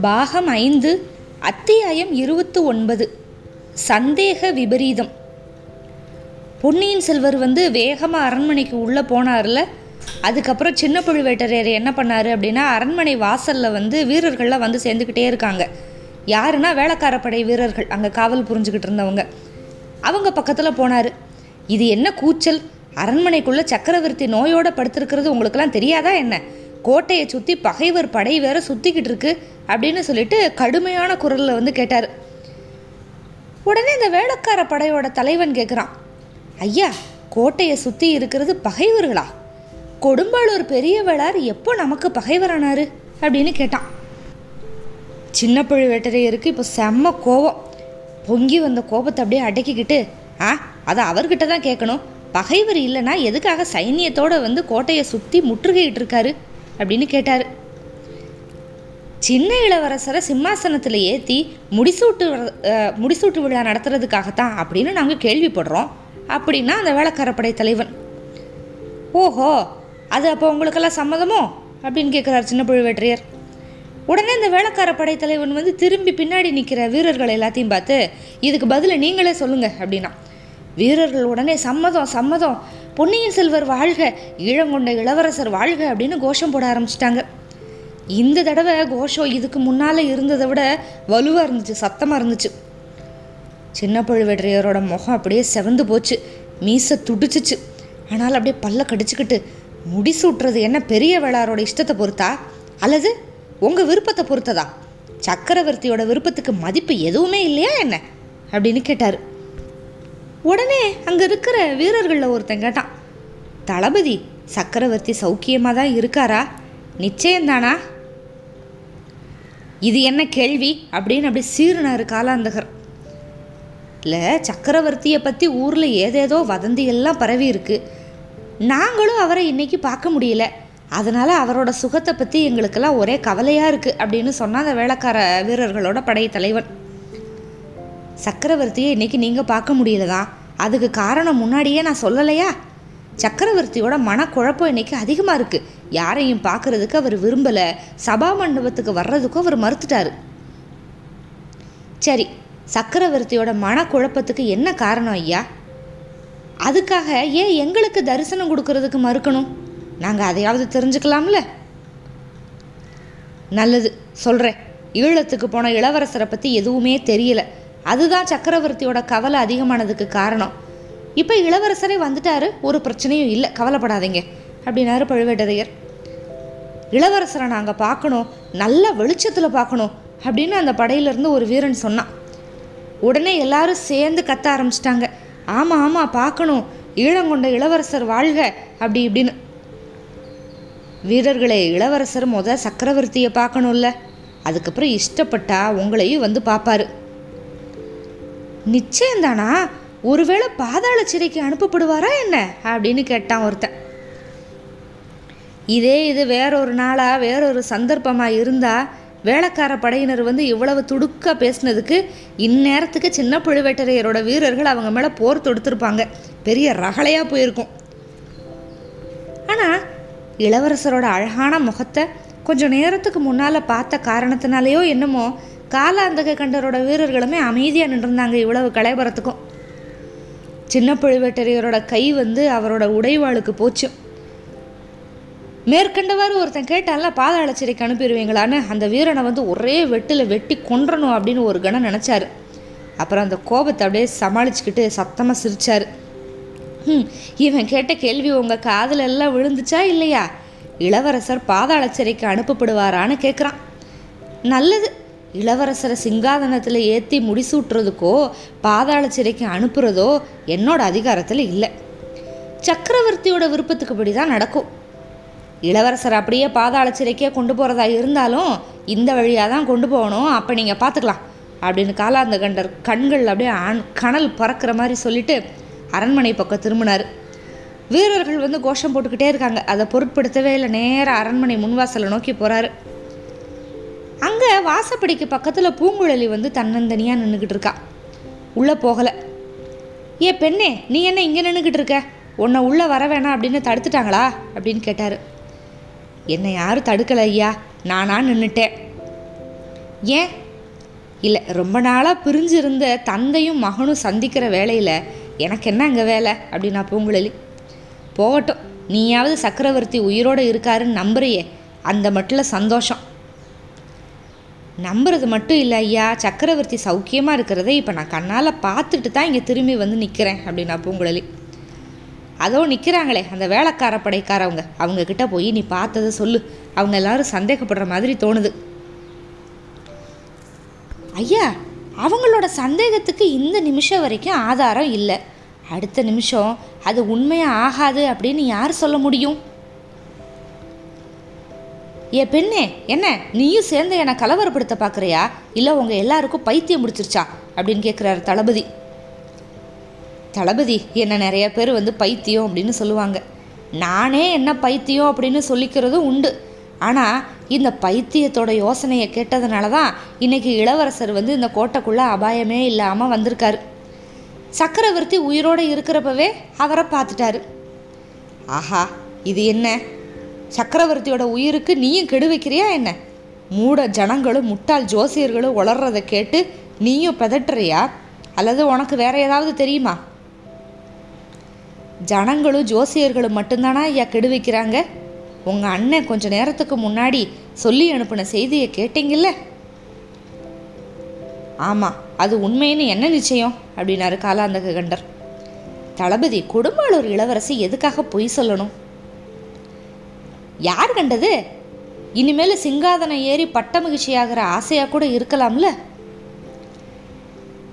பாகம் ஐந்து அத்தியாயம் இருபத்து ஒன்பது சந்தேக விபரீதம். பொன்னியின் செல்வர் வந்து வேகமாக அரண்மனைக்கு உள்ளே போனார்ல அதுக்கப்புறம் சின்ன பழுவேட்டரையர் என்ன பண்ணார் அப்படின்னா அரண்மனை வாசலில் வந்து வீரர்கள்லாம் வந்து சேர்ந்துக்கிட்டே இருக்காங்க. யாருன்னா வேளக்காரப்படை வீரர்கள் அங்கே காவல் புரிஞ்சுக்கிட்டு இருந்தவங்க. அவங்க பக்கத்தில் போனார். இது என்ன கூச்சல்? அரண்மனைக்குள்ளே சக்கரவர்த்தி நோயோடு படுத்திருக்கிறது உங்களுக்கெல்லாம் தெரியாதா என்ன? கோட்டையை சுற்றி பகைவர் படை வேற சுற்றிக்கிட்டு இருக்கு அப்படின்னு சொல்லிட்டு கடுமையான குரலில் வந்து கேட்டார். உடனே இந்த வேளக்கார படையோட தலைவன் கேட்குறான் ஐயா கோட்டையை சுற்றி இருக்கிறது பகைவர்களா? கொடும்பாளூர் பெரிய வேளார் எப்போ நமக்கு பகைவரானாரு? அப்படின்னு கேட்டான். சின்ன பழுவேட்டரையருக்கு இப்போ செம்ம கோபம். பொங்கி வந்த கோபத்தை அப்படியே அடக்கிக்கிட்டு ஆ அதை அவர்கிட்ட தான் கேட்கணும் பகைவர் இல்லைன்னா எதுக்காக சைனியத்தோட வந்து கோட்டையை சுற்றி முற்றுகையிட்டு இருக்காரு அப்படின்னு கேட்டார். சின்ன இளவரசரை சிம்மாசனத்தில் ஏற்றி முடிசூட்டு முடிசூட்டு விழா நடத்துறதுக்காகத்தான் அப்படின்னு நாங்கள் கேள்விப்படுறோம். அப்படின்னா அந்த வேளக்காரப்படை தலைவன் ஓஹோ அது அப்போ உங்களுக்கெல்லாம் சம்மதமோ? அப்படின்னு கேட்குறாரு சின்ன பழுவேற்றையர் உடனே இந்த வேளக்கார படைத்தலைவன் வந்து திரும்பி பின்னாடி நிற்கிற வீரர்கள் எல்லாத்தையும் பார்த்து இதுக்கு பதிலை நீங்களே சொல்லுங்கள் அப்படின்னா. வீரர்கள் உடனே சம்மதம் சம்மதம் பொன்னியின் செல்வர் வாழ்க ஈழங்கொண்ட இளவரசர் வாழ்க அப்படின்னு கோஷம் போட ஆரம்பிச்சிட்டாங்க. இந்த தடவை கோஷம் இதுக்கு முன்னால் இருந்ததை விட வலுவாக இருந்துச்சு சத்தமாக இருந்துச்சு. சின்ன பழுவேற்றையரோட முகம் அப்படியே செவந்து போச்சு மீசை துடிச்சிச்சு. ஆனால் அப்படியே பல்ல கடிச்சுக்கிட்டு முடிசூட்டுறது என்ன பெரிய வேளாரோட இஷ்டத்தை பொறுத்தா? அல்லது உங்கள் விருப்பத்தை பொறுத்ததா? சக்கரவர்த்தியோட விருப்பத்துக்கு மதிப்பு எதுவுமே இல்லையா என்ன? அப்படின்னு கேட்டார். உடனே அங்கே இருக்கிற வீரர்களில் ஒருத்தன் கேட்டான் தளபதி சக்கரவர்த்தி சௌக்கியமாக தான் இருக்காரா? நிச்சயம்தானா? இது என்ன கேள்வி? அப்படின்னு அப்படி சீருனாரு காலாந்தகர். இல்லை சக்கரவர்த்தியை பற்றி ஊரில் ஏதேதோ வதந்தி எல்லாம் பரவி இருக்கு. நாங்களும் அவரை இன்னைக்கு பார்க்க முடியல. அதனால் அவரோட சுகத்தை பற்றி எங்களுக்கெல்லாம் ஒரே கவலையாக இருக்குது அப்படின்னு சொன்ன அந்த வேளக்கார வீரர்களோட படை தலைவன் சக்கரவர்த்தியை இன்னைக்கு நீங்கள் பார்க்க முடியலதான் அதுக்கு காரணம் முன்னாடியே நான் சொல்லலையா? சக்கரவர்த்தியோட மனக்குழப்பம் இன்னைக்கு அதிகமாக இருக்குது யாரையும் பார்க்குறதுக்கு அவர் விரும்பலை. சபா மண்டபத்துக்கு வர்றதுக்கும் அவர் மறுத்துட்டார். சரி சக்கரவர்த்தியோட மனக்குழப்பத்துக்கு என்ன காரணம் ஐயா? அதுக்காக ஏன் எங்களுக்கு தரிசனம் கொடுக்கறதுக்கு மறுக்கணும்? நாங்கள் அதையாவது தெரிஞ்சுக்கலாம்ல? நல்லது சொல்கிறேன் ஈழத்துக்கு போன இளவரசரை பற்றி எதுவுமே தெரியல. அதுதான் சக்கரவர்த்தியோட கவலை அதிகமானதுக்கு காரணம். இப்போ இளவரசரே வந்துட்டாரு ஒரு பிரச்சனையும் இல்லை கவலைப்படாதீங்க அப்படின்னாரு பழுவேட்டரையர். இளவரசரை நாங்கள் பார்க்கணும் நல்ல வெளிச்சத்தில் பார்க்கணும் அப்படின்னு அந்த படையிலேருந்து ஒரு வீரன் சொன்னான். உடனே எல்லாரும் சேர்ந்து கத்த ஆரம்பிச்சிட்டாங்க. ஆமாம் ஆமாம் பார்க்கணும் ஈழங்கொண்ட இளவரசர் வாழ்க அப்படி இப்படின்னு. வீரர்களே இளவரசர் முத சக்கரவர்த்தியை பார்க்கணும்ல. அதுக்கப்புறம் இஷ்டப்பட்டா உங்களையும் வந்து பார்ப்பாரு. நிச்சயம்தானா ஒருவேளை பாதாள சிறைக்கு அனுப்பப்படுவாரா என்ன? அப்படின்னு கேட்டான் ஒருத்தன். இதே இது வேறொரு நாளா வேறொரு சந்தர்ப்பமாக இருந்தா வேளக்கார படையினர் வந்து இவ்வளவு துடுக்காக பேசினதுக்கு இந்நேரத்துக்கு சின்ன பழுவேட்டரையரோட வீரர்கள் அவங்க மேலே போர் தொடுத்துருப்பாங்க. பெரிய ரகலையாக போயிருக்கும். ஆனால் இளவரசரோட அழகான முகத்தை கொஞ்சம் நேரத்துக்கு முன்னால் பார்த்த காரணத்தினாலேயோ என்னமோ காலாந்தக கண்டரோட வீரர்களுமே அமைதியாக நின்றுருந்தாங்க இவ்வளவு கலைபரத்துக்கும். சின்ன பழுவேட்டரையரோட கை வந்து அவரோட உடைவாளுக்கு போச்சு. மேற்கண்டவாறு ஒருத்தன் கேட்டால பாதாள சிறைக்கு அனுப்பிடுவீங்களான்னு அந்த வீரனை வந்து ஒரே வெட்டில் வெட்டி கொன்றணும் அப்படின்னு ஒரு கணம் நினச்சாரு. அப்புறம் அந்த கோபத்தை அப்படியே சமாளிச்சுக்கிட்டு சத்தமாக சிரித்தார் ம் இவன் கேட்ட கேள்வி உங்கள் காதில் எல்லாம் விழுந்துச்சா இல்லையா? இளவரசர் பாதாள சிறைக்கு அனுப்பப்படுவாரான்னு கேட்குறான் நல்லது இளவரசரை சிங்காதனத்தில் ஏற்றி முடிசூட்டுறதுக்கோ பாதாள சிறைக்கு அனுப்புறதோ என்னோட அதிகாரத்தில் இல்லை. சக்கரவர்த்தியோட விருப்பத்துக்குப்படி தான் நடக்கும். இளவரசர் அப்படியே பாதாள சிறைக்கே கொண்டு போகிறதா இருந்தாலும் இந்த வழியாக தான் கொண்டு போகணும் அப்போ நீங்கள் பார்த்துக்கலாம் அப்படின்னு காலாந்த கண்டர் கண்கள் அப்படியே அண் கணல் பறக்கிற மாதிரி சொல்லிட்டு அரண்மனை பக்கம் திரும்பினார். வீரர்கள் வந்து கோஷம் போட்டுக்கிட்டே இருக்காங்க. அதை பொருட்படுத்தவே இல்லை. நேராக அரண்மனை முன்வாசலை நோக்கி போகிறாரு அங்கே வாசப்படிக்கு பக்கத்தில் பூங்குழலி வந்து தன்னந்தனியாக நின்றுக்கிட்டு இருக்கா. உள்ளே போகலை. ஏ பெண்ணே நீ என்ன இங்கே நின்றுக்கிட்டு இருக்க? உன்னை உள்ளே வர வேணாம் அப்படின்னு தடுத்துட்டாங்களா? அப்படின்னு கேட்டார். என்னை யாரும் தடுக்கலை ஐயா நானா நின்றுட்டேன் ஏன்? இல்லை ரொம்ப நாளாக பிரிஞ்சிருந்த தந்தையும் மகனும் சந்திக்கிற வேலையில் எனக்கு என்ன அங்கே வேலை? அப்படின்னா பூங்குழலி. போகட்டும் நீயாவது சக்கரவர்த்தி உயிரோடு இருக்காருன்னு நம்புறியே அந்த மட்டில் சந்தோஷம். நம்புறது மட்டும் இல்லை ஐயா சக்கரவர்த்தி சௌக்கியமாக இருக்கிறத இப்போ நான் கண்ணால் பார்த்துட்டு தான் இங்கே திரும்பி வந்து நிற்கிறேன் அப்படின்னா பூங்குழலி. அதோ நிற்கிறாங்களே அந்த வேலைக்கார படைக்காரவங்க. அவங்கக்கிட்ட போய் நீ பார்த்ததை சொல்லு. அவங்க எல்லாரும் சந்தேகப்படுற மாதிரி தோணுது. ஐயா அவங்களோட சந்தேகத்துக்கு இந்த நிமிஷம் வரைக்கும் ஆதாரம் இல்லை. அடுத்த நிமிஷம் அது உண்மையாக ஆகாது அப்படின்னு யார் சொல்ல முடியும்? ஏ பெண்ணே என்ன? நீயும் சேர்ந்து என்னை கலவரப்படுத்த பார்க்குறியா? இல்லை உங்கள் எல்லாருக்கும் பைத்தியம் முடிச்சிருச்சா அப்படின்னு கேட்குறாரு தளபதி. தளபதி என்ன நிறைய பேர் வந்து பைத்தியம் அப்படின்னு சொல்லுவாங்க. நானே என்ன பைத்தியம் அப்படின்னு சொல்லிக்கிறதும் உண்டு. ஆனால் இந்த பைத்தியத்தோட யோசனையை கேட்டதுனால தான் இன்னைக்கு இளவரசர் வந்து இந்த கோட்டைக்குள்ளே அபாயமே இல்லாமல் வந்திருக்காரு. சக்கரவர்த்தி உயிரோடு இருக்கிறப்பவே அவரை பார்த்துட்டாரு. ஆஹா இது என்ன? சக்கரவர்த்தியோட உயிருக்கு நீயும் கெடு வைக்கிறியா என்ன? மூட ஜனங்களும் முட்டாள் ஜோசியர்களும் உளர்றதை கேட்டு நீயும் பதட்டுறியா? அல்லது உனக்கு வேற ஏதாவது தெரியுமா? ஜனங்களும் ஜோசியர்களும் மட்டும்தானா ஐயா கெடு வைக்கிறாங்க? உங்கள் அண்ணன் கொஞ்ச நேரத்துக்கு முன்னாடி சொல்லி அனுப்பின செய்தியை கேட்டீங்கல்ல? ஆமாம் அது உண்மைன்னு என்ன நிச்சயம்? அப்படின்னாரு காலாந்தக கண்டர். தளபதி கொடும்பாளூர் இளவரசி எதுக்காக பொய் சொல்லணும்? யார் கண்டது? இனிமேல் சிங்காதனம் ஏறி பட்ட மகிழ்ச்சியாகிற ஆசையாக கூட இருக்கலாம்ல?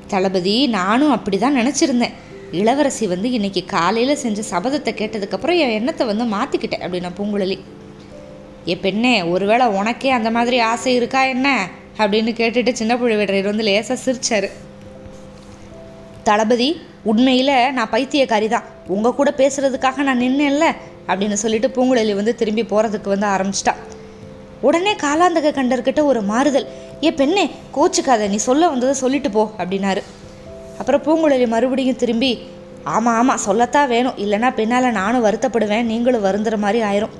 தளபதி நானும் அப்படி தான் நினச்சிருந்தேன். இளவரசி வந்து இன்னைக்கு காலையில் செஞ்ச சபதத்தை கேட்டதுக்கப்புறம் என் எண்ணத்தை வந்து மாற்றிக்கிட்டேன் அப்படின்னா பூங்குழலி. என் பெண்ணே ஒருவேளை உனக்கே அந்த மாதிரி ஆசை இருக்கா என்ன? அப்படின்னு கேட்டுட்டு சின்ன புழுவேடரையர் வந்து லேசாக சிரிச்சார். தளபதி உண்மையில் நான் பைத்தியக்காரி தான். உங்கள் கூட பேசுகிறதுக்காக நான் நின்னேன்ல. அப்படின்னு சொல்லிட்டு பூங்குழலி வந்து திரும்பி போகிறதுக்கு வந்து ஆரம்பிச்சிட்டா. உடனே காலாந்தக கண்டர்கிட்ட ஒரு மாறுதல். ஏ பெண்ணே கோச்சுக்காத நீ சொல்ல வந்ததை சொல்லிட்டு போ அப்படின்னாரு. அப்புறம் பூங்குழலி மறுபடியும் திரும்பி ஆமாம் ஆமாம் சொல்லத்தான் வேணும். இல்லைனா பின்னால் நானும் வருத்தப்படுவேன் நீங்களும் வருந்துற மாதிரி ஆயிரும்.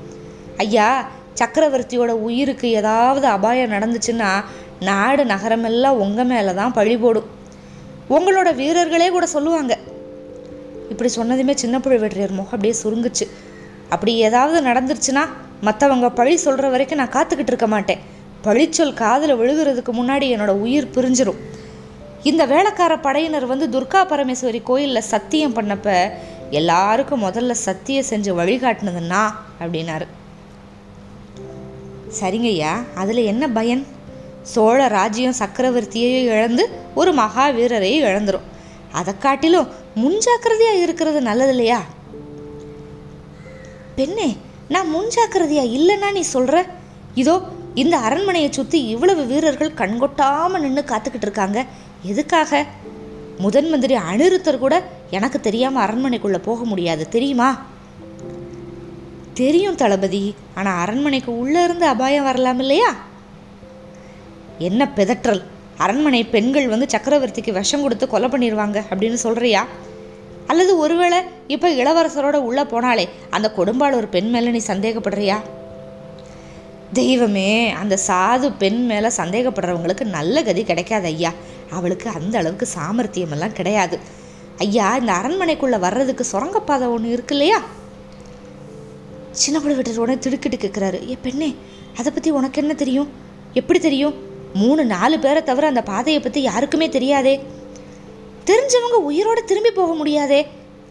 ஐயா சக்கரவர்த்தியோட உயிருக்கு ஏதாவது அபாயம் நடந்துச்சுன்னா நாடு நகரமெல்லாம் உங்கள் மேலே தான் பழி போடும். உங்களோட வீரர்களே கூட சொல்லுவாங்க. இப்படி சொன்னதுமே சின்ன புழவெற்றியர் முகம் அப்படியே சுருங்குச்சு. அப்படி ஏதாவது நடந்துருச்சுன்னா மற்றவங்க பழி சொல்கிற வரைக்கும் நான் காத்துக்கிட்டு இருக்க மாட்டேன். பழிச்சொல் காதில் விழுகிறதுக்கு முன்னாடி என்னோட உயிர் பிரிஞ்சிடும் இந்த வேலைக்கார படையினர் வந்து துர்கா பரமேஸ்வரி கோயிலில் சத்தியம் பண்ணப்ப எல்லாருக்கும் முதல்ல சத்தியம் செஞ்சு வழிகாட்டினதுன்னா அப்படின்னாரு. சரிங்கய்யா அதில் என்ன பயன்? சோழ ராஜ்யம் சக்கரவர்த்தியையும் இழந்து ஒரு மகா வீரரையும் இழந்துரும். அதை காட்டிலும் முன்ஜாக்கிரதையாக இருக்கிறது நல்லது இல்லையா? பெண்ணே நான் முன்ஜாக்கிரதையா இல்லைன்னா நீ சொல்கிற இதோ இந்த அரண்மனையை சுற்றி இவ்வளவு வீரர்கள் கண்கொட்டாமல் நின்று காத்துக்கிட்டு இருக்காங்க. எதுக்காக? முதன் மந்திரி அனிருத்தர் கூட எனக்கு தெரியாமல் அரண்மனைக்குள்ளே போக முடியாது தெரியுமா? தெரியும் தளபதி ஆனால் அரண்மனைக்கு உள்ளே இருந்து அபாயம் வரலாம் இல்லையா? என்ன பிதற்றல். அரண்மனை பெண்கள் வந்து சக்கரவர்த்திக்கு விஷம் கொடுத்து கொலை பண்ணிடுவாங்க அப்படின்னு சொல்கிறியா அல்லது ஒருவேளை இப்போ இளவரசரோட உள்ளே போனாலே அந்த கொடும்பாளூர் பெண் மேலே நீ சந்தேகப்படுறியா? தெய்வமே அந்த சாது பெண் மேலே சந்தேகப்படுறவங்களுக்கு நல்ல கதி கிடைக்காது ஐயா. அவளுக்கு அந்த அளவுக்கு சாமர்த்தியமெல்லாம் கிடையாது. ஐயா இந்த அரண்மனைக்குள்ளே வர்றதுக்கு சுரங்கப்பாதை ஒன்று இருக்கு இல்லையா? சின்ன பிள்ளை உடனே திடுக்கிட்டு கேட்குறாரு ஏ பெண்ணே அதை பற்றி உனக்கு என்ன தெரியும்? எப்படி தெரியும்? மூணு நாலு பேரை தவிர அந்த பாதையை பற்றி யாருக்குமே தெரியாதே. தெரிஞ்சவங்க உயிரோடு திரும்பி போக முடியாதே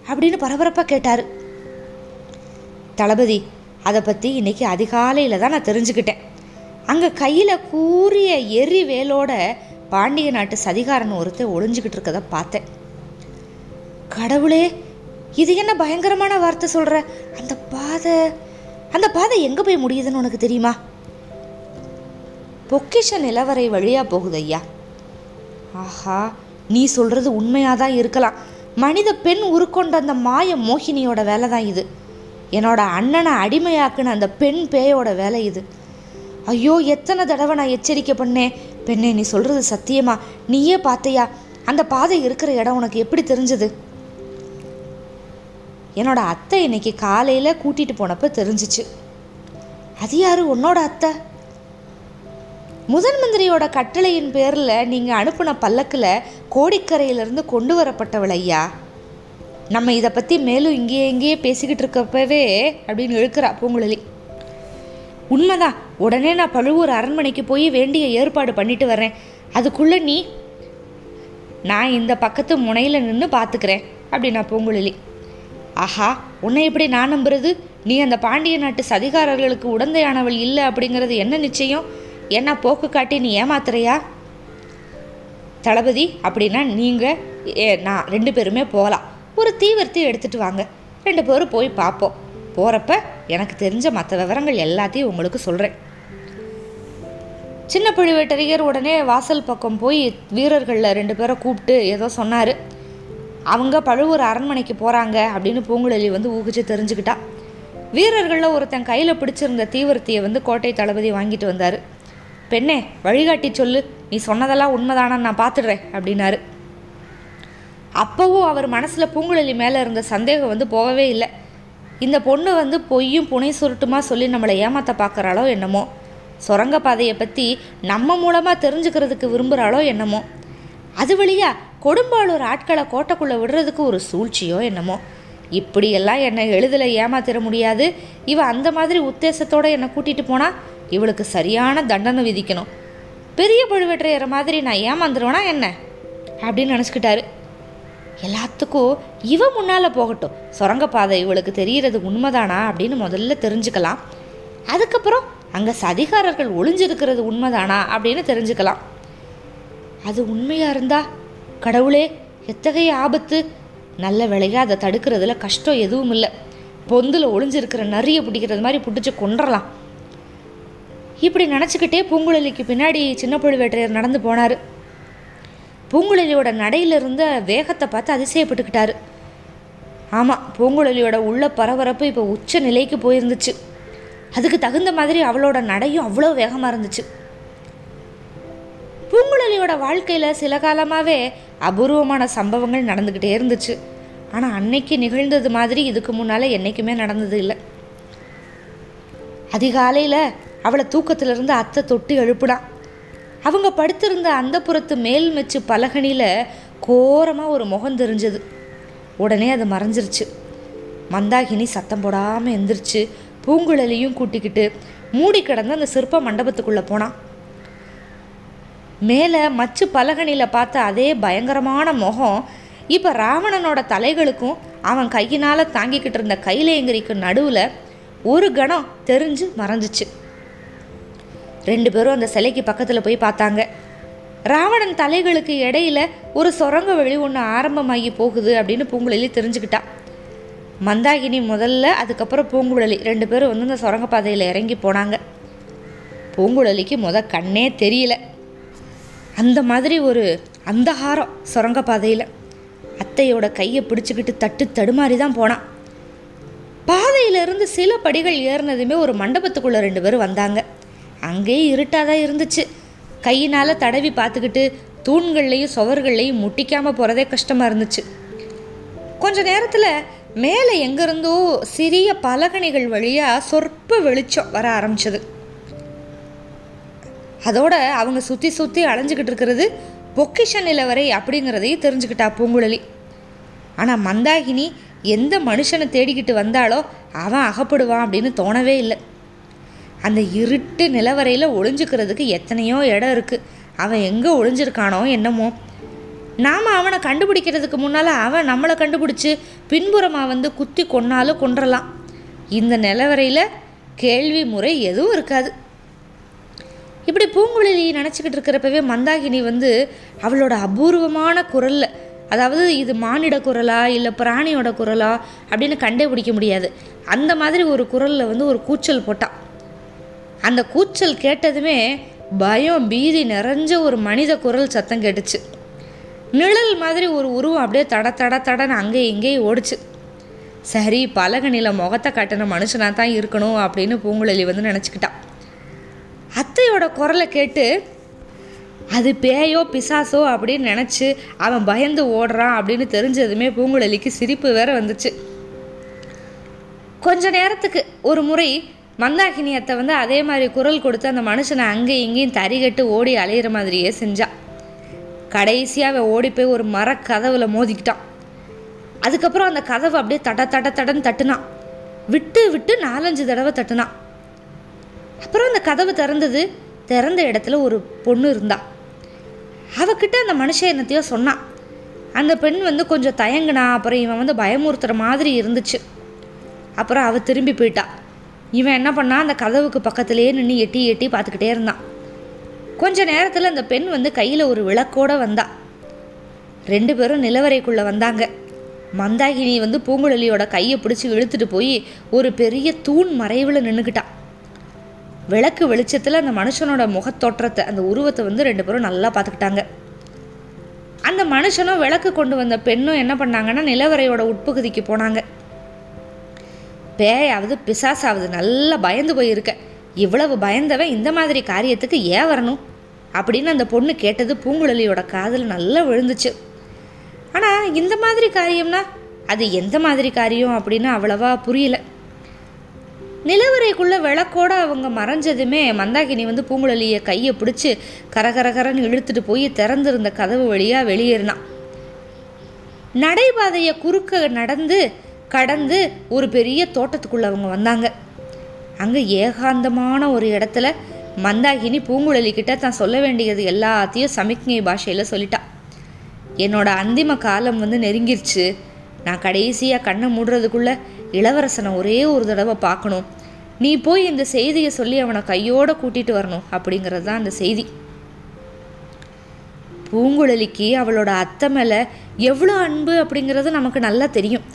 அப்படின்னு பரபரப்பாக கேட்டார். தளபதி அதை பற்றி இன்னைக்கு அதிகாலையில் தான் நான் தெரிஞ்சுக்கிட்டேன். அங்கே கையில் கூறிய எரி வேலோட பாண்டிய நாட்டு சதிகாரன் ஒருத்தர் ஒளிஞ்சுக்கிட்டு இருக்கதை பார்த்தேன். கடவுளே இது என்ன பயங்கரமான வார்த்தை சொல்கிற அந்த பாதை அந்த பாதை எங்கே போய் முடியுதுன்னு உனக்கு தெரியுமா? பொக்கிஷ நிலவரை வழியாக போகுது ஐயா. ஆஹா நீ சொல்கிறது உண்மையாக தான் இருக்கலாம். மனித பெண் உருக்கொண்ட அந்த மாய மோகினியோட வேலை தான் இது. என்னோட அண்ணனை அடிமையாக்குன அந்த பெண் பேயோட வேலை இது. ஐயோ எத்தனை தடவை நான் எச்சரிக்கை பண்ணேன். பெண்ணே நீ சொல்கிறது சத்தியமா? நீயே பார்த்தையா அந்த பாதை இருக்கிற இடம் உனக்கு எப்படி தெரிஞ்சது? என்னோட அத்தை இன்னைக்கு காலையில் கூட்டிகிட்டு போனப்போ தெரிஞ்சிச்சு. அது யாரு? உன்னோட அத்தை? முதன் மந்திரியோட கட்டளையின் பேரில் நீங்கள் அனுப்பின பல்லக்கில் கோடிக்கரையிலிருந்து கொண்டு வரப்பட்டவள் ஐயா. நம்ம இதை பற்றி மேலும் இங்கேயே இங்கேயே பேசிக்கிட்டு இருக்கப்பவே அப்படின்னு இழுக்கிறா பூங்குழலி. உண்மைதான். உடனே நான் பழுவூர் அரண்மனைக்கு போய் வேண்டிய ஏற்பாடு பண்ணிட்டு வரேன் அதுக்குள்ளே நீ நான் இந்த பக்கத்து முனையில் நின்று பார்த்துக்கிறேன் அப்படின்னா பூங்குழலி. ஆஹா உன்னை எப்படி நான் நம்புறது? நீ அந்த பாண்டிய நாட்டு சதிகாரர்களுக்கு உடந்தையானவள் இல்லை அப்படிங்கிறது என்ன நிச்சயம்? என்ன போக்கு காட்டி நீ ஏமாத்துறியா? தளபதி அப்படின்னா நீங்கள் ஏ நான் ரெண்டு பேருமே போகலாம். ஒரு தீவிரத்தை எடுத்துகிட்டு வாங்க. ரெண்டு பேரும் போய் பார்ப்போம் போகிறப்ப எனக்கு தெரிஞ்ச மற்ற விவரங்கள் எல்லாத்தையும் உங்களுக்கு சொல்கிறேன் சின்ன பழுவேட்டரையர் உடனே வாசல் பக்கம் போய் வீரர்களில் ரெண்டு பேரை கூப்பிட்டு ஏதோ சொன்னார். அவங்க பழுவூர் அரண்மனைக்கு போகிறாங்க அப்படின்னு பூங்குழலி வந்து ஊகிச்சு தெரிஞ்சுக்கிட்டா. வீரர்களில் ஒருத்தன் கையில் பிடிச்சிருந்த தீவிரத்தையை வந்து கோட்டை தளபதி வாங்கிட்டு வந்தார். பெண்ணே வழிகாட்டி சொல்லு. நீ சொன்னதெல்லாம் உண்மைதானான்னு நான் பார்த்துடுறேன் அப்படின்னாரு. அப்போவும் அவர் மனசில் பூங்குழலி மேலே இருந்த சந்தேகம் வந்து போகவே இல்லை. இந்த பொண்ணு வந்து பொய்யும் புனை சுருட்டுமா சொல்லி நம்மளை ஏமாத்த பார்க்குறாளோ என்னமோ. சுரங்கப்பாதையை பற்றி நம்ம மூலமாக தெரிஞ்சுக்கிறதுக்கு விரும்புகிறாளோ என்னமோ. அது வழியா கொடும்பாளூர் ஆட்களை கோட்டைக்குள்ளே விடுறதுக்கு ஒரு சூழ்ச்சியோ என்னமோ. இப்படியெல்லாம் என்னை எளிதில் ஏமாத்திட முடியாது. இவ அந்த மாதிரி உத்தேசத்தோடு என்னை கூட்டிகிட்டு போனால் இவளுக்கு சரியான தண்டனை விதிக்கணும். பெரிய பழுவேற்றையற மாதிரி நான் ஏமாந்துருவேனா என்ன? அப்படின்னு நினச்சிக்கிட்டாரு. எல்லாத்துக்கும் இவ முன்னால் போகட்டும். சுரங்கப்பாதை இவளுக்கு தெரிகிறது உண்மைதானா அப்படின்னு முதல்ல தெரிஞ்சுக்கலாம். அதுக்கப்புறம் அங்கே சதிகாரர்கள் ஒளிஞ்சிருக்கிறது உண்மைதானா அப்படின்னு தெரிஞ்சுக்கலாம். அது உண்மையாக இருந்தா கடவுளே எத்தகைய ஆபத்து? நல்ல வேலையா அதை தடுக்கிறதுல கஷ்டம் எதுவும் இல்லை. பொந்தில் ஒளிஞ்சிருக்கிற நரியை பிடிக்கிறது மாதிரி பிடிச்சி கொண்டுடலாம் இப்படி நினச்சிக்கிட்டே பூங்குழலிக்கு பின்னாடி சின்ன பழுவேற்றையர் நடந்து போனார். பூங்குழலியோட நடையில இருந்த வேகத்தை பார்த்து அதிசயப்பட்டுக்கிட்டாரு. ஆமாம் பூங்குழலியோட உள்ள பரபரப்பு இப்போ உச்ச நிலைக்கு போயிருந்துச்சு. அதுக்கு தகுந்த மாதிரி அவளோட நடையும் அவ்வளோ வேகமாக இருந்துச்சு. பூங்குழலியோட வாழ்க்கையில் சில காலமாகவே அபூர்வமான சம்பவங்கள் நடந்துக்கிட்டே இருந்துச்சு. ஆனால் அன்னைக்கு நிகழ்ந்தது மாதிரி இதுக்கு முன்னால் என்றைக்குமே நடந்தது இல்லை. அதிகாலையில் அவளை தூக்கத்திலிருந்து அத்தை தொட்டு எழுப்புனான் அவங்க படுத்திருந்த அந்த புறத்து மேல் மெச்சு பலகனியில் கோரமாக ஒரு முகம் தெரிஞ்சது. உடனே அது மறைஞ்சிருச்சு. மந்தாகினி சத்தம் போடாமல் எந்திரிச்சு பூங்குழலியும் கூட்டிக்கிட்டு மூடி கிடந்த அந்த சிற்ப மண்டபத்துக்குள்ளே போனான் மேலே மச்சு பலகனியில் பார்த்த அதே பயங்கரமான முகம் இப்போ ராவணனோட தலைகளுக்கும் அவன் கையினால் தாங்கிக்கிட்டு இருந்த கைலேங்கிரிக்கு நடுவில் ஒரு கணம் தெரிஞ்சு மறைஞ்சிச்சு. ரெண்டு பேரும் அந்த சிலைக்கு பக்கத்தில் போய் பார்த்தாங்க. ராவணன் தலைகளுக்கு இடையில ஒரு சுரங்க வழி ஒன்று ஆரம்பமாகி போகுது அப்படின்னு பூங்குழலி தெரிஞ்சுக்கிட்டா. மந்தாகினி முதல்ல அதுக்கப்புறம் பூங்குழலி. ரெண்டு பேரும் வந்து இந்த சுரங்கப்பாதையில் இறங்கி போனாங்க. பூங்குழலிக்கு முத கண்ணே தெரியல. அந்த மாதிரி ஒரு அந்தகாரம் சுரங்கப்பாதையில் அத்தையோட கையை பிடிச்சிக்கிட்டு தட்டு தடுமாறி தான் போனான் பாதையிலிருந்து சில படிகள் ஏறினதுமே ஒரு மண்டபத்துக்குள்ளே ரெண்டு பேரும் வந்தாங்க. அங்கேயே இருட்டாக தான் இருந்துச்சு. கையினால் தடவி பார்த்துக்கிட்டு தூண்கள்லையும் சுவர்கள்லையும் முட்டிக்காமல் போகிறதே கஷ்டமாக இருந்துச்சு. கொஞ்ச நேரத்தில் மேலே எங்கேருந்தோ சிறிய பலகணிகள் வழியாக சொற்ப வெளிச்சம் வர ஆரம்பிச்சது. அதோட அவங்க சுற்றி சுற்றி அலைஞ்சிக்கிட்டு இருக்கிறது பொக்கிஷ நிலவரை அப்படிங்கிறதையும் தெரிஞ்சுக்கிட்டா பூங்குழலி. ஆனால் மந்தாகினி எந்த மனுஷனை தேடிக்கிட்டு வந்தாலோ அவன் அகப்படுவான் அப்படின்னு தோணவே இல்லை. அந்த இருட்டு நிலவரையில் ஒளிஞ்சுக்கிறதுக்கு எத்தனையோ இடம் இருக்குது அவன் எங்கே ஒளிஞ்சிருக்கானோ என்னமோ. நாம் அவனை கண்டுபிடிக்கிறதுக்கு முன்னால் அவன் நம்மளை கண்டுபிடிச்சி பின்புறமாக வந்து குத்தி கொன்னாலும் கொன்றலாம். இந்த நிலவரையில் கேள்வி முறை எதுவும் இருக்காது. இப்படி பூங்குழலி நினச்சிக்கிட்டு இருக்கிறப்பவே மந்தாகினி வந்து அவளோட அபூர்வமான குரலில் அதாவது இது மானிட குரலா இல்லை பிராணியோட குரலா அப்படின்னு கண்டுபிடிக்க முடியாது. அந்த மாதிரி ஒரு குரலில் வந்து ஒரு கூச்சல் போட்டான். அந்த கூச்சல் கேட்டதுமே பயம் பீதி நிறைஞ்ச ஒரு மனித குரல் சத்தம் கேட்டுச்சு. நிழல் மாதிரி ஒரு உருவம் அப்படியே தட தட தடன்னு அங்கே இங்கேயும் ஓடிச்சு. சரி பலகனியில் முகத்தை கட்டின மனுஷனாக தான் இருக்கணும் அப்படின்னு பூங்குழலி வந்து நினச்சிக்கிட்டான். அத்தையோட குரலை கேட்டு அது பேயோ பிசாசோ? அப்படின்னு நினச்சி அவன் பயந்து ஓடுறான் அப்படின்னு தெரிஞ்சதுமே பூங்குழலிக்கு சிரிப்பு வேற வந்துச்சு. கொஞ்ச நேரத்துக்கு ஒரு முறை மந்தாகினி அத்தை வந்து அதே மாதிரி குரல் கொடுத்து அந்த மனுஷனை அங்கேயும் இங்கேயும் தறிகட்டு ஓடி அலையிற மாதிரியே செஞ்சான் கடைசியாக அவன் ஓடி போய் ஒரு மரக்கதவில் மோதிக்கிட்டான். அதுக்கப்புறம் அந்த கதவை அப்படியே தட தட தடன்னு தட்டுனான் விட்டு விட்டு நாலஞ்சு தடவை தட்டுனான் அப்புறம் அந்த கதவு திறந்தது திறந்த இடத்துல ஒரு பொண்ணு இருந்தா. அவகிட்ட அந்த மனுஷன் என்னத்தையோ சொன்னான் அந்த பெண் வந்து கொஞ்சம் தயங்குனா அப்புறம் இவன் வந்து பயமுறுத்துகிற மாதிரி இருந்துச்சு. அப்புறம் அவள் திரும்பி போயிட்டா. இவன் என்ன பண்ணான் அந்த கதவுக்கு பக்கத்துலேயே நின்று எட்டி எட்டி பார்த்துக்கிட்டே இருந்தான். கொஞ்ச நேரத்தில் அந்த பெண் வந்து கையில் ஒரு விளக்கோட வந்தா. ரெண்டு பேரும் நிலவரைக்குள்ளே வந்தாங்க. மந்தாகினி வந்து பூங்குழலியோட கையை பிடிச்சி இழுத்துட்டு போய் ஒரு பெரிய தூண் மறைவில் நின்றுக்கிட்டான் விளக்கு வெளிச்சத்தில் அந்த மனுஷனோட முகத்தோற்றத்தை அந்த உருவத்தை வந்து ரெண்டு பேரும் நல்லா பார்த்துக்கிட்டாங்க. அந்த மனுஷனும் விளக்கு கொண்டு வந்த பெண்ணும் என்ன பண்ணாங்கன்னா நிலவரையோட உட்பகுதிக்கு போனாங்க. பேயாவது பிசாசாவது நல்லா பயந்து போயிருக்க. இவ்வளவு பயந்தவன் இந்த மாதிரி காரியத்துக்கு ஏன் வரணும்? அப்படின்னு அந்த பொண்ணு கேட்டது பூங்குழலியோட காதில் நல்லா விழுந்துச்சு. ஆனால் இந்த மாதிரி காரியம்னா அது எந்த மாதிரி காரியம் அப்படின்னு அவ்வளவா புரியல. நிலவரைக்குள்ள விளக்கோட அவங்க மறைஞ்சதுமே மந்தாகினி வந்து பூங்குழலியை கையை பிடிச்சி கரகரகரன்னு இழுத்துட்டு போய் திறந்திருந்த கதவு வழியாக வெளியேறினான். நடைபாதையை குறுக்க நடந்து கடந்து ஒரு பெரிய தோட்டத்துக்குள்ள அவங்க வந்தாங்க. அங்கே ஏகாந்தமான ஒரு இடத்துல மந்தாகினி பூங்குழலி கிட்ட தான் சொல்ல வேண்டியது எல்லாத்தையும் சமிக்ஞை பாஷையில் சொல்லிட்டா. என்னோட அந்திம காலம் வந்து நெருங்கிருச்சு. நான் கடைசியாக கண்ணை மூடுறதுக்குள்ள இளவரசனை ஒரே ஒரு தடவை பார்க்கணும். நீ போய் இந்த செய்தியை சொல்லி அவனை கையோட கூட்டிட்டு வரணும் அப்படிங்கிறது தான் அந்த செய்தி. பூங்குழலிக்கு அவளோட அத்தை மேலே எவ்வளோ அன்பு அப்படிங்கிறது நமக்கு நல்லா தெரியும்.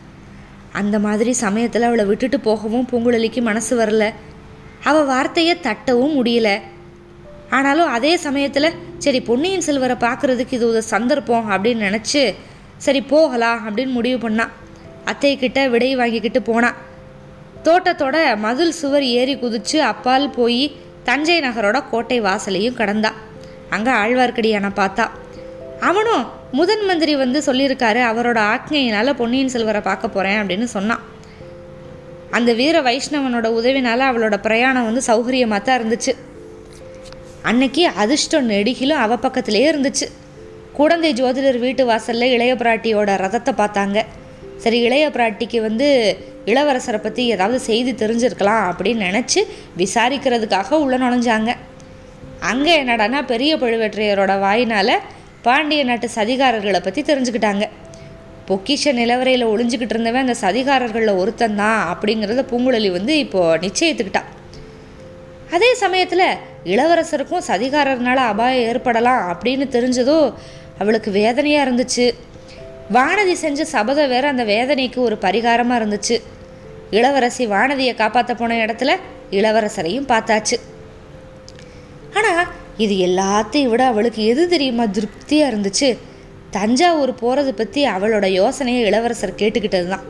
அந்த மாதிரி சமயத்தில் அவளை விட்டுட்டு போகவும் பூங்குழலிக்கு மனசு வரல. அவள் வார்த்தையை தட்டவும் முடியல. ஆனாலும் அதே சமயத்தில் சரி பொன்னியின் செல்வரை பார்க்குறதுக்கு இது ஒரு சந்தர்ப்பம் அப்படின்னு நினச்சி சரி போகலாம் அப்படின்னு முடிவு பண்ணான் அத்தைக்கிட்ட விடை வாங்கிக்கிட்டு போனான் தோட்டத்தோட மதில் சுவர் ஏறி குதிச்சு அப்பால் போய் தஞ்சை நகரோட கோட்டை வாசலையும் கடந்தா. அங்கே ஆழ்வார்க்கடியான பார்த்தா. அவனும் முதன் மந்திரி வந்து சொல்லியிருக்காரு அவரோட ஆக்ஞையினால் பொன்னியின் செல்வரை பார்க்க போகிறேன் அப்படின்னு சொன்னான். அந்த வீர வைஷ்ணவனோட உதவினால் அவளோட பிரயாணம் வந்து சௌகரியமாக தான் இருந்துச்சு. அன்னைக்கு அதிர்ஷ்டம் நெடுகிலும் அவ பக்கத்திலே இருந்துச்சு. குடந்தை ஜோதிடர் வீட்டு வாசலில் இளைய பிராட்டியோட ரதத்தை பார்த்தாங்க. சரி இளைய பிராட்டிக்கு வந்து இளவரசரை பற்றி ஏதாவது செய்தி தெரிஞ்சிருக்கலாம் அப்படின்னு நினச்சி விசாரிக்கிறதுக்காக உள்ளே நுழைஞ்சாங்க. அங்கே என்னடானா பெரிய பழுவேற்றையரோட வாயினால் பாண்டிய நாட்டு சதிகாரர்களை பற்றி தெரிஞ்சுக்கிட்டாங்க. பொக்கிஷ நிலவரையில் ஒளிஞ்சிக்கிட்டு இருந்தவன் அந்த சதிகாரர்களில் ஒருத்தன் தான் அப்படிங்கிறத பூங்குழலி வந்து இப்போது நிச்சயத்துக்கிட்டான். அதே சமயத்தில் இளவரசருக்கும் சதிகாரர்னால அபாயம் ஏற்படலாம் அப்படின்னு தெரிஞ்சதோ அவளுக்கு வேதனையாக இருந்துச்சு. வானதி செஞ்ச சபதம் வேற அந்த வேதனைக்கு ஒரு பரிகாரமாக இருந்துச்சு. இளவரசி வானதியை காப்பாற்ற போன இடத்துல இளவரசரையும் பார்த்தாச்சு. ஆனால் இது எல்லாத்தையும் விட அவளுக்கு எது தெரியுமா திருப்தியாக இருந்துச்சு? தஞ்சாவூர் போகிறது பற்றி அவளோட யோசனையை இளவரசர் கேட்டுக்கிட்டது தான்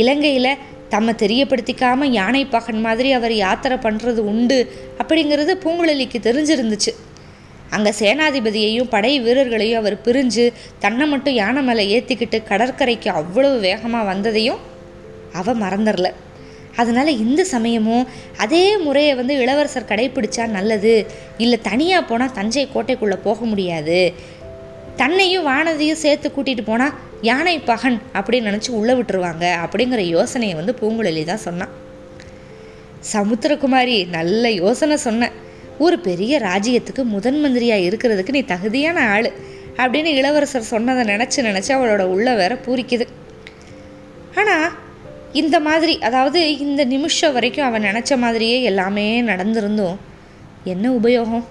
இலங்கையில் தம்மை தெரியப்படுத்திக்காமல் யானை பாகன் மாதிரி அவர் யாத்திரை பண்ணுறது உண்டு அப்படிங்கிறது பூங்குழலிக்கு தெரிஞ்சிருந்துச்சு. அங்கே சேனாதிபதியையும் படை வீரர்களையும் அவர் பிரிஞ்சு தன்னை மட்டும் யானை மேலே ஏற்றிக்கிட்டு கடற்கரைக்கு அவ்வளவு வேகமாக வந்ததையும் அவ மறந்துடல. அதனால் இந்த சமயமும் அதே முறையை வந்து இளவரசர் கடைப்பிடிச்சா நல்லது. இல்லை தனியாக போனால் தஞ்சை கோட்டைக்குள்ளே போக முடியாது. தன்னையும் வானதியும் சேர்த்து கூட்டிகிட்டு போனால் யானை பகன் அப்படின்னு நினச்சி உள்ளே விட்டுருவாங்க அப்படிங்கிற யோசனையை வந்து பூங்குழலி தான் சொன்னான் சமுத்திரகுமாரி நல்ல யோசனை சொன்னேன் ஒரு பெரிய ராஜ்யத்துக்கு முதன் மந்திரியாக இருக்கிறதுக்கு நீ தகுதியான ஆள் அப்படின்னு இளவரசர் சொன்னதை நினச்சி நினச்சி அவளோட உள்ள வேற பூரிக்குது. ஆனால் இந்த மாதிரி அதாவது இந்த நிமிஷம் வரைக்கும் அவன் நினச்ச மாதிரியே எல்லாமே நடந்திருந்தும் என்ன உபயோகம்?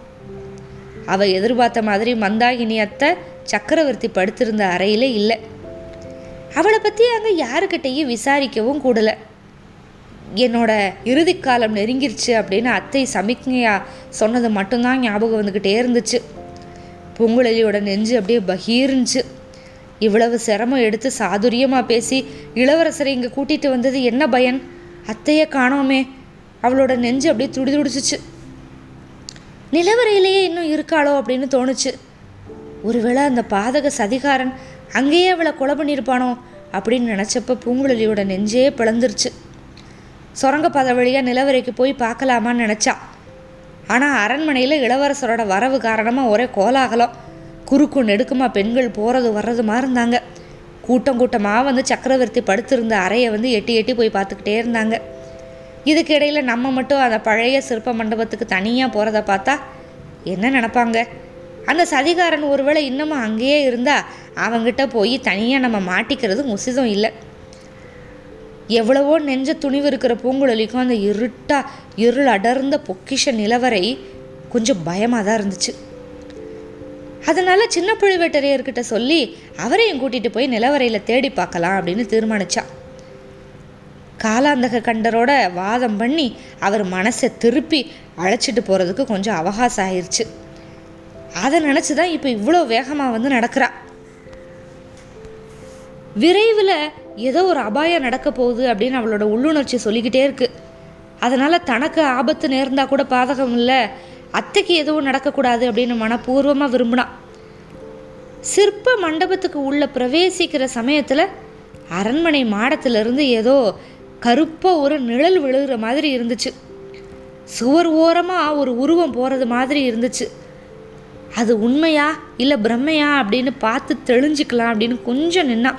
அவள் எதிர்பார்த்த மாதிரி மந்தாகினி அத்தை சக்கரவர்த்தி படுத்திருந்த அறையிலே இல்லை. அவளை பற்றி அங்கே யாருக்கிட்டையும் விசாரிக்கவும் கூடலை. என்னோட இறுதி காலம் நெருங்கிருச்சு அப்படின்னு அத்தை சமிக்ஞையா சொன்னது மட்டும்தான் ஞாபகம் வந்துக்கிட்டே இருந்துச்சு. பூங்குழலியோட நெஞ்சு அப்படியே பகீர்ந்துச்சு இவ்வளவு சிரமம் எடுத்து சாதுரியமாக பேசி இளவரசரை இங்கே கூட்டிகிட்டு வந்தது என்ன பயன்? அத்தையை காணோமே. அவளோட நெஞ்சு அப்படியே துடி துடிச்சிச்சு நிலவரையிலேயே இன்னும் இருக்காளோ அப்படின்னு தோணுச்சு. ஒருவேளை அந்த பாதக சதிகாரன் அங்கேயே அவளை கொலை பண்ணியிருப்பானோ அப்படின்னு நினச்சப்ப பூங்குழலியோட நெஞ்சே பிளந்துருச்சு. சுரங்கப்பாத வழியாக நிலவரைக்கு போய் பார்க்கலாமான்னு நினச்சா. ஆனால் அரண்மனையில் இளவரசரோட வரவு காரணமாக ஒரே கோலாகலம். குறுக்கு நெடுக்குமா பெண்கள் போகிறது வர்றதுமா இருந்தாங்க. கூட்டம் கூட்டமாக வந்து சக்கரவர்த்தி படுத்திருந்த அறையை வந்து எட்டி எட்டி போய் பார்த்துக்கிட்டே இருந்தாங்க. இதுக்கு இடையில் நம்ம மட்டும் அந்த பழைய சிற்ப மண்டபத்துக்கு தனியாக போகிறத பார்த்தா என்ன நினப்பாங்க? அந்த சதிகாரன் ஒருவேளை இன்னமும் அங்கேயே இருந்தால் அவங்கிட்ட போய் தனியாக நம்ம மாட்டிக்கிறது உசிதம் இல்லை. எவ்வளவோ நெஞ்ச துணிவு இருக்கிற பூங்குழலிக்கும் அந்த இருட்டா இருள் அடர்ந்த பொக்கிஷ நிலவரை கொஞ்சம் பயமாக தான் இருந்துச்சு. அதனால் சின்ன பழுவேட்டரையர்கிட்ட சொல்லி அவரையும் கூட்டிகிட்டு போய் நிலவரையில் தேடி பார்க்கலாம் அப்படின்னு தீர்மானிச்சா. காலாந்தக கண்டரோட வாதம் பண்ணி அவர் மனசை திருப்பி அழைச்சிட்டு போகிறதுக்கு கொஞ்சம் அவகாசம் ஆயிடுச்சு அதை நினச்சி தான் இப்போ இவ்வளோ வேகமாக வந்து நடக்கிறா. விரைவில் ஏதோ ஒரு அபாயம் நடக்க போகுது அப்படின்னு அவளோட உள்ளுணர்ச்சி சொல்லிக்கிட்டே இருக்குது அதனால் தனக்கு ஆபத்து நேர்ந்தால் கூட பாதகம் இல்லை அத்தைக்கு எதுவும் நடக்கக்கூடாது அப்படின்னு மனப்பூர்வமாக விரும்பினான் சிற்ப மண்டபத்துக்கு உள்ள பிரவேசிக்கிற சமயத்தில் அரண்மனை மாடத்திலிருந்து ஏதோ கருப்பாக ஒரு நிழல் விழுகிற மாதிரி இருந்துச்சு. சுவர் ஓரமாக ஒரு உருவம் போகிறது மாதிரி இருந்துச்சு. அது உண்மையா இல்லை பிரம்மையா அப்படின்னு பார்த்து தெளிஞ்சுக்கலாம் அப்படின்னு கொஞ்சம் நின்னான்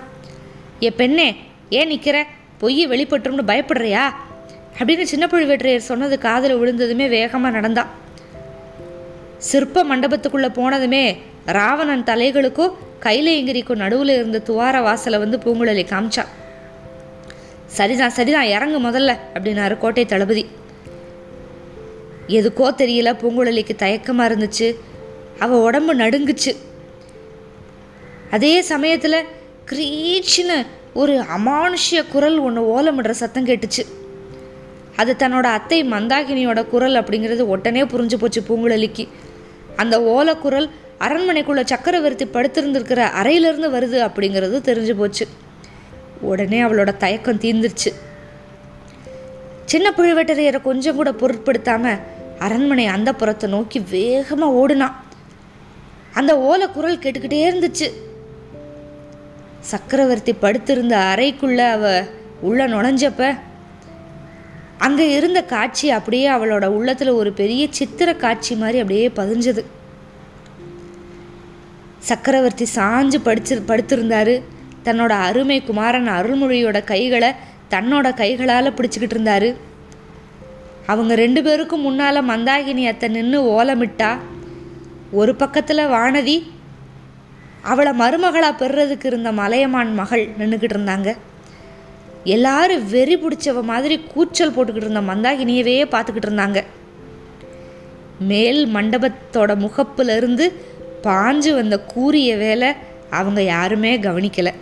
ஏ பெண்ணே ஏன் நிற்கிற பொய் வெளிப்பட்டுரும்னு பயப்படுறியா? அப்படின்னு சின்ன பழுவேற்றையர் சொன்னது காதில் விழுந்ததுமே வேகமாக நடந்தான் சிற்ப மண்டபத்துக்குள்ளே போனதுமே ராவணன் தலைகளுக்கும் கைலையங்கிரிக்கும் நடுவில் இருந்த துவார வாசலை வந்து பூங்குழலி காமிச்சான் சரிதான் சரிதான் இறங்கு முதல்ல அப்படின்னாரு கோட்டை தளபதி. எதுக்கோ தெரியல பூங்குழலிக்கு தயக்கமாக இருந்துச்சு. அவள் உடம்பு நடுங்குச்சு. அதே சமயத்தில் கிரீச்சின்னு ஒரு அமானுஷ்ய குரல் ஒன்று ஓலமிடுற சத்தம் கேட்டுச்சு. அது தன்னோட அத்தை மந்தாகினியோட குரல் அப்படிங்கிறது உடனே புரிஞ்சு போச்சு பூங்குழலிக்கு. அந்த ஓலக்குரல் அரண்மனைக்குள்ள சக்கரவர்த்தி படுத்திருந்திருக்கிற அறையிலிருந்து வருது அப்படிங்கிறது தெரிஞ்சு போச்சு. உடனே அவளோட தயக்கம் தீர்ந்துருச்சு. சின்ன புழுவெட்டரையரை கொஞ்சம் கூட பொருட்படுத்தாம அரண்மனை அந்த புறத்தை நோக்கி வேகமாக ஓடுனான் அந்த ஓலை குரல் கேட்டுக்கிட்டே இருந்துச்சு. சக்கரவர்த்தி படுத்திருந்த அறைக்குள்ள அவ உள்ள நுழைஞ்சப்ப அங்கே இருந்த காட்சி அப்படியே அவளோட உள்ளத்தில் ஒரு பெரிய சித்திர காட்சி மாதிரி அப்படியே பதிஞ்சது. சக்கரவர்த்தி சாஞ்சு படிச்சு படுத்திருந்தாரு. தன்னோட அருமை குமாரன் அருள்மொழியோட கைகளை தன்னோட கைகளால் பிடிச்சிக்கிட்டு இருந்தாரு. அவங்க ரெண்டு பேருக்கும் முன்னால் மந்தாகினி அத்தை நின்று ஓலமிட்டா ஒரு பக்கத்தில் வானதி அவளை மருமகளாக பெறுறதுக்கு இருந்த மலையமான் மகள் நின்றுக்கிட்டு இருந்தாங்க. எல்லாரும் வெறி பிடிச்சவ மாதிரி கூச்சல் போட்டுக்கிட்டு இருந்த மந்தாகினியவே பார்த்துக்கிட்டு இருந்தாங்க. மேல் மண்டபத்தோட முகப்புலேருந்து பாஞ்சு வந்த கூரிய வேலை அவங்க யாருமே கவனிக்கலை.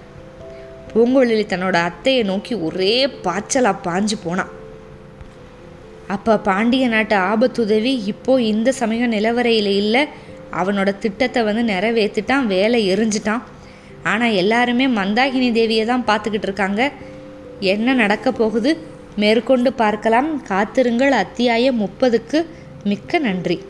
பூங்கொழிலி தன்னோட அத்தையை நோக்கி ஒரே பாய்ச்சலாக பாஞ்சு போனான் அப்போ பாண்டிய நாட்டு ஆபத்துதவி இப்போ இந்த சமயம் நிலவரையில் இல்லை அவனோட திட்டத்தை வந்து நிறைவேற்றிட்டான் வேலை எரிஞ்சிட்டான். ஆனால் எல்லாருமே மந்தாகினி தேவியை தான் பார்த்துக்கிட்டு இருக்காங்க. என்ன நடக்கப் போகுது? மேற்கொண்டு பார்க்கலாம். காத்திருங்கள். அத்தியாயம் முப்பதுக்கு மிக்க நன்றி.